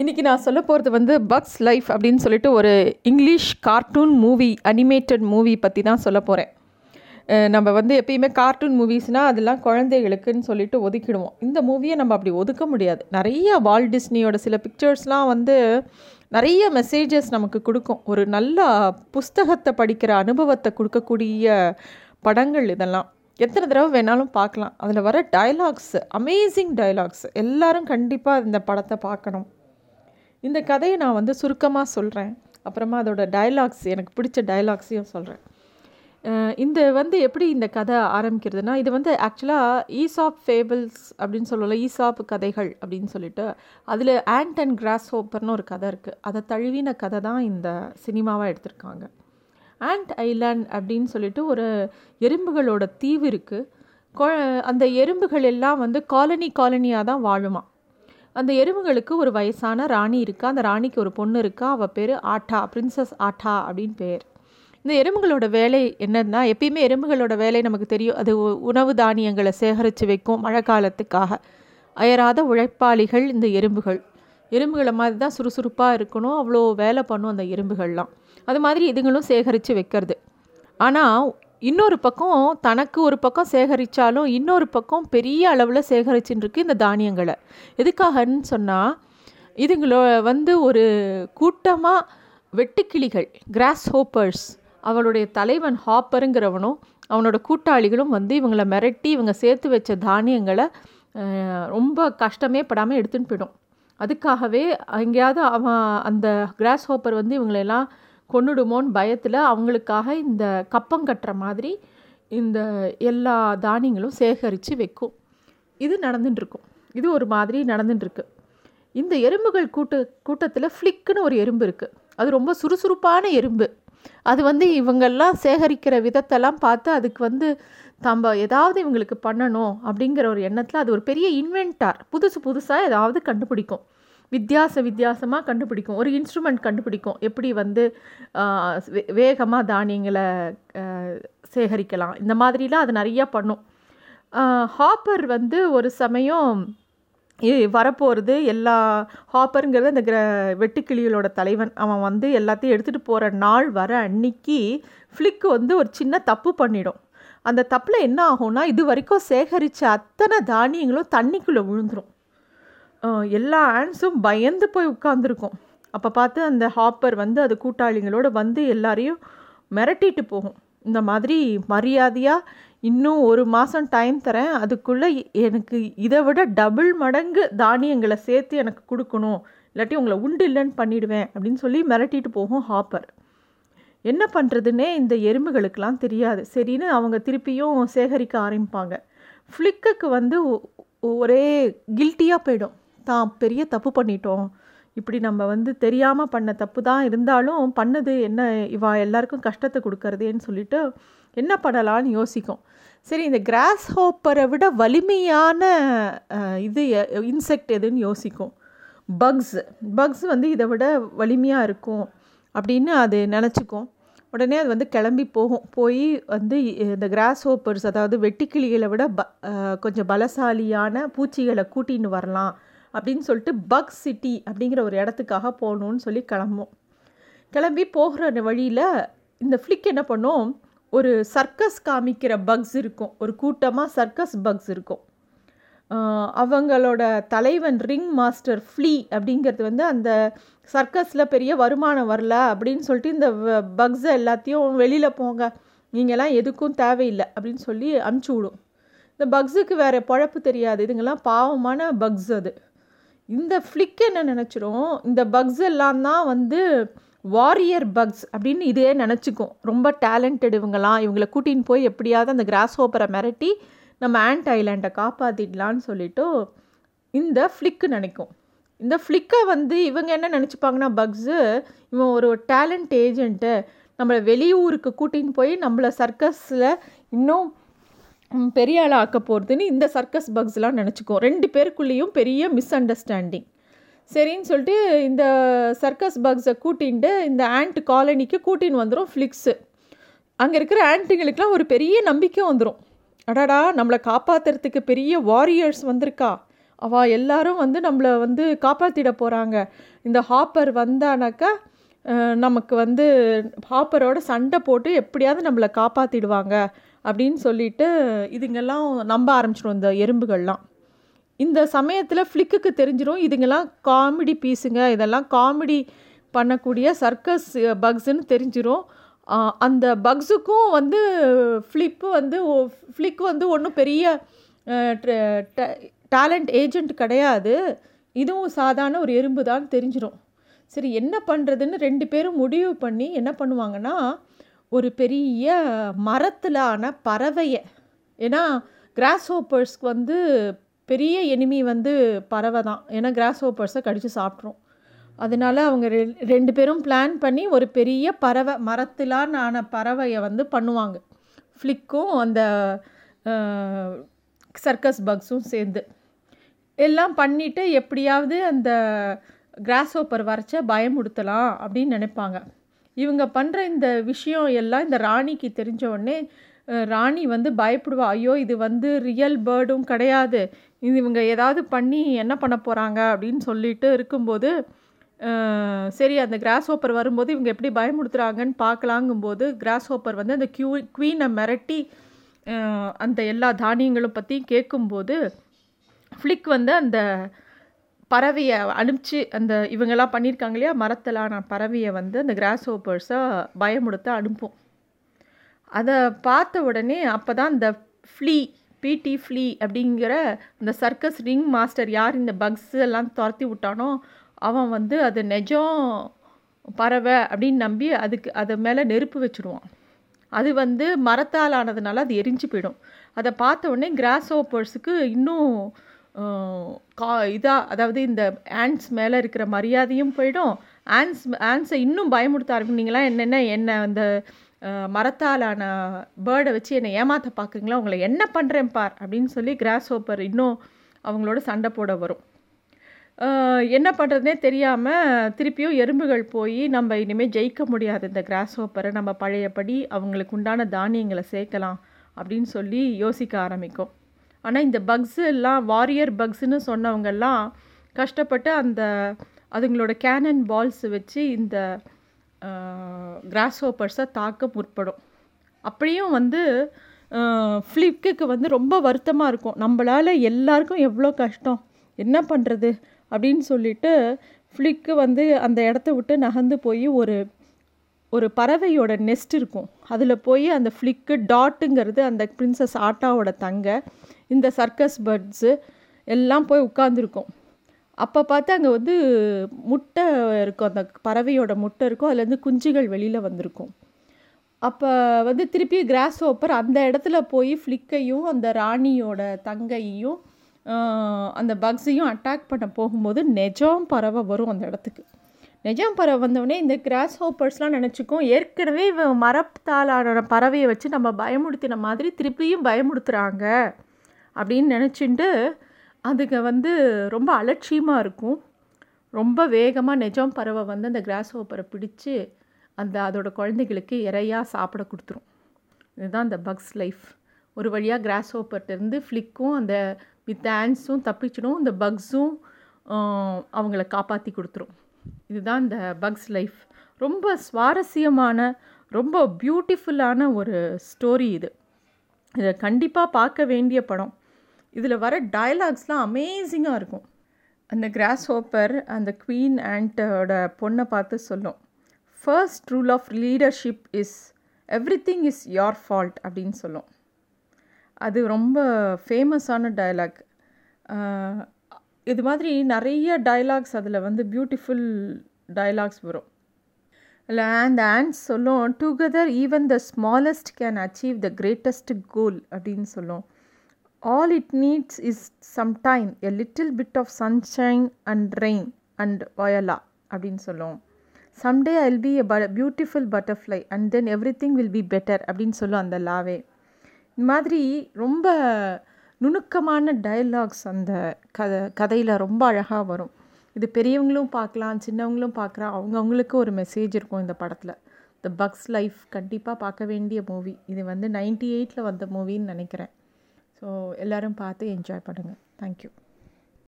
இன்றைக்கி நான் சொல்ல போகிறது வந்து பக்ஸ் லைஃப் அப்படின்னு சொல்லிட்டு ஒரு English cartoon movie animated movie பற்றி தான் சொல்ல போகிறேன் நம்ம வந்து எப்பயுமே கார்ட்டூன் மூவிஸ்னால் அதெல்லாம் குழந்தைகளுக்குன்னு சொல்லிட்டு ஒதுக்கிடுவோம். இந்த மூவியை நம்ம அப்படி ஒதுக்க முடியாது. நிறைய வால் டிஸ்னியோட சில பிக்சர்ஸ்லாம் வந்து நிறைய மெசேஜஸ் நமக்கு கொடுக்கும். ஒரு நல்ல புஸ்தகத்தை படிக்கிற அனுபவத்தை கொடுக்கக்கூடிய படங்கள் இதெல்லாம். எத்தனை தடவை வேணாலும் பார்க்கலாம். அதில் வர டயலாக்ஸ் அமேசிங் டயலாக்ஸ் எல்லாரும் கண்டிப்பாக இந்த படத்தை பார்க்கணும். இந்த கதையை நான் வந்து சுருக்கமாக சொல்கிறேன் அப்புறமா அதோட டயலாக்ஸ் எனக்கு பிடிச்ச டயலாக்ஸையும் சொல்கிறேன் இந்த வந்து எப்படி இந்த கதை ஆரம்பிக்கிறதுனா இது வந்து ஆக்சுவலாக ஈசாப் ஃபேபிள்ஸ் அப்படின்னு சொல்லல ஈசாப் கதைகள் அப்படின்னு சொல்லிட்டு அதில் ஆண்ட் அண்ட் கிராஸ் ஹோப்பர்னு ஒரு கதை இருக்குது அதை தழுவின கதை தான் இந்த சினிமாவாக எடுத்திருக்காங்க. ஆண்ட் ஐலாண்ட் அப்படின்னு சொல்லிட்டு ஒரு எறும்புகளோட தீவு இருக்குது அந்த எறும்புகள் எல்லாம் வந்து காலனி காலனியாக தான் வாழுமா அந்த எறும்புகளுக்கு ஒரு வயசான ராணி இருக்கா? அந்த ராணிக்கு ஒரு பொண்ணு இருக்கா? அவள் பேர் ஆட்டா பிரின்சஸ் ஆட்டா அப்படின்னு பேர். இந்த எறும்புகளோட வேலை என்னன்னா எப்பயுமே எறும்புகளோட வேலை நமக்கு தெரியும். அது உணவு தானியங்களை சேகரித்து வைக்கும் மழை காலத்துக்காக அயராத உழைப்பாளிகள் இந்த எறும்புகள். எறும்புகளை மாதிரி தான் சுறுசுறுப்பாக இருக்கணும். அவ்வளோ வேலை பண்ணும் அந்த எறும்புகள்லாம். அது மாதிரி இதுங்களும் சேகரித்து வைக்கிறது. ஆனால் இன்னொரு பக்கம் தனக்கு ஒரு பக்கம் சேகரித்தாலும் இன்னொரு பக்கம் பெரிய அளவில் சேகரிச்சுட்டுருக்கு இந்த தானியங்களை. எதுக்காகன்னு சொன்னால் இதுங்களோ வந்து ஒரு கூட்டமாக வெட்டுக்கிளிகள் கிராஸ் ஹோப்பர்ஸ் அவளுடைய தலைவன் ஹாப்பருங்கிறவனும் அவனோட கூட்டாளிகளும் வந்து இவங்களை மிரட்டி இவங்க சேர்த்து வச்ச தானியங்களை ரொம்ப கஷ்டமே படாமல் எடுத்துன்னு போயிடும். அதுக்காகவே எங்கேயாவது அவன் அந்த கிராஸ் ஹோப்பர் வந்து இவங்களெல்லாம் கொண்டுடுமோன்னு பயத்தில் அவங்களுக்காக இந்த கப்பம் கட்டுற மாதிரி இந்த எல்லா தானியங்களும் சேகரித்து வைக்கும். இது நடந்துட்டுருக்கும் இது ஒரு மாதிரி நடந்துட்டுருக்கு இந்த எறும்புகள் கூட்ட கூட்டத்தில் ஃப்ளிக்குன்னு ஒரு எறும்பு இருக்குது அது ரொம்ப சுறுசுறுப்பான எறும்பு. அது வந்து இவங்கெல்லாம் சேகரிக்கிற விதத்தெல்லாம் பார்த்து அதுக்கு வந்து நம்ம ஏதாவது இவங்களுக்கு பண்ணணும் அப்படிங்கிற ஒரு எண்ணத்தில் அது ஒரு பெரிய இன்வென்டார் புதுசு புதுசாக ஏதாவது கண்டுபிடிக்கும். வித்தியாச வித்தியாசமாக கண்டுபிடிக்கும். ஒரு இன்ஸ்ட்ருமெண்ட் கண்டுபிடிக்கும். எப்படி வந்து வேகமாக தானியங்களை சேகரிக்கலாம். இந்த மாதிரிலாம் அது நிறையா பண்ணும். ஹாப்பர் வந்து ஒரு சமயம் வரப்போகிறது எல்லா ஹாப்பருங்கிறது அந்த கிர வெட்டுக்கிளிகளோட தலைவன். அவன் வந்து எல்லாத்தையும் எடுத்துகிட்டு போகிற நாள் வர அன்னைக்கு ஃப்ளிக்கு வந்து ஒரு சின்ன தப்பு பண்ணிடும். அந்த தப்பில் என்ன ஆகும்னா இது வரைக்கும் சேகரித்த அத்தனை தானியங்களும் தண்ணிக்குள்ளே விழுந்துடும் எல்லா ஆன்ஸும் பயந்து போய் உட்காந்துருக்கும் அப்போ பார்த்து அந்த ஹாப்பர் வந்து அது கூட்டாளிங்களோடு வந்து எல்லாரையும் மிரட்டிட்டு போகும். இந்த மாதிரி மரியாதையாக இன்னும் ஒரு மாதம் டைம் தரேன். அதுக்குள்ளே எனக்கு இதை விட டபுள் மடங்கு தானியங்களை சேர்த்து எனக்கு கொடுக்கணும். இல்லாட்டி உங்களை உண்டு இல்லைன்னு பண்ணிவிடுவேன் அப்படின்னு சொல்லி மிரட்டிட்டு போகும் ஹாப்பர் என்ன பண்ணுறதுன்னே இந்த எறும்புகளுக்கெல்லாம் தெரியாது. சரின்னு அவங்க திருப்பியும் சேகரிக்க ஆரம்பிப்பாங்க. ஃப்ளிக்குக்கு வந்து ஒரே கில்ட்டியாக போயிடும். தான் பெரிய தப்பு பண்ணிட்டோம். இப்படி நம்ம வந்து தெரியாமல் பண்ண தப்பு தான் இருந்தாலும் பண்ணது என்ன? இவா எல்லாருக்கும் கஷ்டத்தை கொடுக்கறதேன்னு சொல்லிட்டு என்ன பண்ணலான்னு யோசிக்கும். சரி இந்த கிராஸ் ஹோப்பரை விட வலிமையான இது இன்செக்ட் எதுன்னு யோசிக்கும். பக்ஸ். பக்ஸ் வந்து இதை விட வலிமையாக இருக்கும் அப்படின்னு அது நினச்சிக்கும். உடனே அது வந்து கிளம்பி போகும். போய் வந்து இந்த கிராஸ் ஹோப்பர்ஸ் அதாவது வெட்டிக்கிளிகளை விட ப கொஞ்சம் பலசாலியான பூச்சிகளை கூட்டின்னு வரலாம். அப்படின்னு சொல்லிட்டு பக் சிட்டி அப்படிங்கிற ஒரு இடத்துக்காக போகணுன்னு சொல்லி கிளம்பும். கிளம்பி போகிற வழியில் இந்த ஃப்ளிக் என்ன பண்ணும்? ஒரு சர்க்கஸ் காமிக்கிற பக்ஸ் இருக்கும். ஒரு கூட்டமாக சர்க்கஸ் பக்ஸ் இருக்கும். அவங்களோட தலைவன் ரிங் மாஸ்டர் ஃப்ளீ அப்படிங்கிறது வந்து அந்த சர்க்கஸில் பெரிய வருமானம் வரல அப்படின்னு சொல்லிட்டு இந்த பக்ஸை எல்லாத்தையும் வெளியில் போங்க. நீங்கள்லாம் எதுக்கும் தேவையில்லை அப்படின்னு சொல்லி அமுச்சு விடும். இந்த பக்ஸுக்கு வேறு பழப்பு தெரியாது. இதுங்கெல்லாம் பாவமான பக்ஸ் அது. இந்த ஃப்ளிக் என்ன நினச்சிரும்? இந்த பக்ஸ் எல்லாம் தான் வந்து வாரியர் பக்ஸ் அப்படின்னு இதே நினச்சிக்கும். ரொம்ப டேலண்டட் இவங்களாம் இவங்களை கூட்டின்னு போய் எப்படியாவது அந்த கிராஸ் ஹோப்பரை மிரட்டி நம்ம ஆண்ட் ஐலாண்டை காப்பாற்றிடலான்னு சொல்லிட்டு இந்த ஃப்ளிக்கு நினைக்கும். இந்த ஃப்ளிக்கை வந்து இவங்க என்ன நினச்சிப்பாங்கன்னா பக்ஸு இவன் ஒரு டேலண்ட் ஏஜென்ட்டு நம்மளை வெளியூருக்கு கூட்டின்னு போய் நம்மளை சர்க்கஸில் இன்னும் பெரிய ஆளாக ஆக்க போகிறதுன்னு இந்த சர்க்கஸ் பக்ஸ்லாம் நினச்சிக்கும் ரெண்டு பேருக்குள்ளேயும் பெரிய மிஸ் அண்டர்ஸ்டாண்டிங் சரின்னு சொல்லிட்டு இந்த சர்க்கஸ் பக்ஸை கூட்டின்ட்டு இந்த ஆண்ட் காலனிக்கு கூட்டின்னு வந்துடும் ஃப்ளிக்ஸு அங்கே இருக்கிற ஆண்ட்டுங்களுக்கெலாம் ஒரு பெரிய நம்பிக்கை வந்துடும் அடாடா நம்மளை காப்பாற்றுறதுக்கு பெரிய வாரியர்ஸ் வந்திருக்கா. அவள் எல்லாரும் வந்து நம்மளை வந்து காப்பாற்றிட போகிறாங்க இந்த ஹாப்பர் வந்தானாக்கா நமக்கு வந்து ஹாப்பரோட சண்டை போட்டு எப்படியாவது நம்மளை காப்பாற்றிடுவாங்க அப்படின்னு சொல்லிட்டு இதுங்கெல்லாம் நம்ப ஆரம்பிச்சிடும் இந்த எறும்புகள்லாம். இந்த சமயத்தில் ஃப்ளிக்குக்கு தெரிஞ்சிடும் இதுங்கெல்லாம் காமெடி பீஸுங்க இதெல்லாம் காமெடி பண்ணக்கூடிய சர்க்கஸ் பக்ஸுன்னு தெரிஞ்சிடும் அந்த பக்ஸுக்கும் வந்து ஃப்ளிப்பு வந்து ஃப்ளிக் வந்து ஒன்றும் பெரிய டேலண்ட் ஏஜெண்ட் கிடையாது. இதுவும் சாதாரண ஒரு எறும்பு தான் தெரிஞ்சிடும் சரி என்ன பண்ணுறதுன்னு ரெண்டு பேரும் முடிவு பண்ணி என்ன பண்ணுவாங்கன்னா ஒரு பெரிய மரத்தில் ஆன பறவையை. ஏன்னா கிராஸ் ஹோப்பர்ஸ்க்கு வந்து பெரிய எனிமி வந்து பறவை தான். ஏன்னா கிராஸ் ஹோப்பர்ஸை கடித்து சாப்பிட்ரும். அதனால அவங்க ரெ ரெண்டு பேரும் பிளான் பண்ணி ஒரு பெரிய பறவை மரத்திலான ஆன பறவையை வந்து பண்ணுவாங்க. ஃப்ளிக்கும் அந்த சர்க்கஸ் பக்ஸும் சேர்ந்து. எல்லாம் பண்ணிவிட்டு எப்படியாவது அந்த கிராஸ் ஓப்பர் வரைச்ச பயமுடுத்தலாம் அப்படின்னு நினைப்பாங்க. இவங்க பண்ணுற இந்த விஷயம் எல்லாம் இந்த ராணிக்கு தெரிஞ்ச உடனே ராணி வந்து பயப்படுவா ஐயோ இது வந்து ரியல் பேர்டும் கிடையாது. இது இவங்க ஏதாவது பண்ணி என்ன பண்ண போகிறாங்க அப்படின்னு சொல்லிட்டு இருக்கும்போது சரி அந்த கிராஸ் ஓப்பர் வரும்போது இவங்க எப்படி பயமுடுத்துகிறாங்கன்னு பார்க்கலாங்கும்போது கிராஸ் ஓப்பர் வந்து அந்த க்யூ குவீனை மிரட்டி அந்த எல்லா தானியங்களும் பற்றியும் கேட்கும்போது ஃப்ளிக் வந்து அந்த பறவையை அனுப்பிச்சு அந்த இவங்கெல்லாம் பண்ணியிருக்காங்க இல்லையா? மரத்தலான பறவையை வந்து அந்த கிராஸ் ஓப்பர்ஸை பயமுடுத்த அனுப்பும். அதை பார்த்த உடனே அப்போ தான் இந்த ஃப்ளீ பிடி ஃப்ளீ அப்படிங்கிற இந்த சர்க்கஸ் ரிங் மாஸ்டர் யார் இந்த பக்ஸ் எல்லாம் துரத்தி விட்டானோ அவன் வந்து அது நெஜம் பறவை அப்படின்னு நம்பி அதுக்கு அது மேலே நெருப்பு வச்சுடுவான் அது வந்து மரத்தால் ஆனதுனால அது எரிஞ்சு போயிடும். அதை பார்த்த உடனே கிராஸ் ஓப்பர்ஸுக்கு இன்னும் கா இதாக அதாவது இந்த ஆன்ஸ் மேலே இருக்கிற மரியாதையும் போயிடும். ஆன்ஸ் ஆன்ஸை இன்னும் பயமுடுத்த ஆரம்பிங்களா என்னென்ன என்ன அந்த மரத்தாலான பேர்டை வச்சு என்னை ஏமாற்ற பார்க்குங்களா உங்களை என்ன பண்ணுறேன் பார் அப்படின்னு சொல்லி கிராஸ் ஓப்பர் இன்னும் அவங்களோட சண்டை போட வரும். என்ன பண்ணுறதுனே தெரியாமல் திருப்பியும் எறும்புகள் போய் நம்ம இனிமேல் ஜெயிக்க முடியாது இந்த கிராஸ் ஓப்பரை நம்ம பழையபடி அவங்களுக்கு உண்டான தானியங்களை சேர்க்கலாம் அப்படின்னு சொல்லி யோசிக்க ஆரம்பிக்கும். ஆனால் இந்த பக்ஸு எல்லாம் வாரியர் பக்ஸுன்னு சொன்னவங்கெல்லாம் கஷ்டப்பட்டு அந்த அதுங்களோட கேனன் பால்ஸ் வச்சு இந்த கிராஸ் ஹோப்பர்ஸை தாக்க முற்படும். அப்படியும் வந்து ஃப்ளிப்புக்கு வந்து ரொம்ப வருத்தமாக இருக்கும். நம்மளால் எல்லாருக்கும் எவ்வளோ கஷ்டம்? என்ன பண்ணுறது அப்படின்னு சொல்லிட்டு ஃப்ளிக்கு வந்து அந்த இடத்த விட்டு நகர்ந்து போய் ஒரு ஒரு பறவையோட நெஸ்ட் இருக்கும். அதில் போய் அந்த ஃப்ளிக்கு டாட்டுங்கிறது அந்த பிரின்சஸ் ஆட்டாவோட தங்க இந்த சர்க்கஸ் பேர்ட்ஸு எல்லாம் போய் உட்காந்துருக்கும் அப்போ பார்த்து அங்கே வந்து முட்டை இருக்கும். அந்த பறவையோட முட்டை இருக்கும். அதுலேருந்து குஞ்சுகள் வெளியில் வந்திருக்கும். அப்போ வந்து திருப்பி கிராஸ் ஓப்பர் அந்த இடத்துல போய் ஃப்ளிக்கையும் அந்த ராணியோட தங்கையையும் அந்த பக்ஸையும் அட்டாக் பண்ண போகும்போது நெஜம் பறவை வரும் அந்த இடத்துக்கு. நெஜம் பறவை வந்தவொடனே இந்த கிராஸ் ஹோப்பர்ஸ்லாம் நினச்சிக்கும். ஏற்கனவே மரத்தாலான பறவையை வச்சு நம்ம பயமுடுத்தின மாதிரி திருப்பியும் பயமுடுத்துகிறாங்க அப்படின்னு நினச்சிட்டு அதுங்க வந்து ரொம்ப அலட்சியமாக இருக்கும். ரொம்ப வேகமாக நெஜம் பறவை வந்து அந்த கிராஸ் ஹோப்பரை பிடிச்சி அந்த அதோடய குழந்தைகளுக்கு இறையாக சாப்பிட கொடுத்துரும். இதுதான் அந்த பக்ஸ் லைஃப். ஒரு வழியாக கிராஸ் ஹோப்பர்ட்டேருந்து ஃப்ளிக்கும் அந்த வித் ஆன்ஸும் தப்பிச்சிடும் இந்த பக்ஸும் அவங்கள காப்பாற்றி கொடுத்துரும். இதுதான் இந்த பக்ஸ் லைஃப். ரொம்ப சுவாரஸ்யமான ரொம்ப பியூட்டிஃபுல்லான ஒரு ஸ்டோரி இது. இதை கண்டிப்பாக பார்க்க வேண்டிய படம். இதில் வர டயலாக்ஸ்லாம் அமேசிங்காக இருக்கும். அந்த கிராஸ் ஹோப்பர் அந்த குவீன் ஆண்ட்டோட பொண்ணை பார்த்து சொல்லும். First rule of leadership is everything is your fault அப்படின்னு சொல்லும். அது ரொம்ப ஃபேமஸான டயலாக் இது மாதிரி நிறைய டயலாக்ஸ் அதில் வந்து பியூட்டிஃபுல் டயலாக்ஸ் வரும். இல்லை அந்த ஆண்ட்ஸ் சொல்லும் together even the smallest can achieve the greatest goal அப்படின்னு சொல்லும். All it needs is sometime a little bit of sunshine and rain and voila அப்படின்னு சொல்லுவோம். Someday I will be a ப beautiful butterfly and then everything will be better அப்படின்னு சொல்லும் அந்த லாவே. இந்த மாதிரி ரொம்ப நுணுக்கமான டயலாக்ஸ் அந்த கதை கதையில் ரொம்ப அழகாக வரும். இது பெரியவங்களும் பார்க்கலாம் சின்னவங்களும் பார்க்குறா அவங்கவுங்களுக்கு ஒரு மெசேஜ் இருக்கும் இந்த படத்தில். த பக்ஸ் லைஃப் கண்டிப்பாக பார்க்க வேண்டிய மூவி இது வந்து நைன்டி எயிட்டில் வந்த மூவின்னு நினைக்கிறேன். ஸோ எல்லோரும் பார்த்து என்ஜாய் பண்ணுங்கள் தேங்க்யூ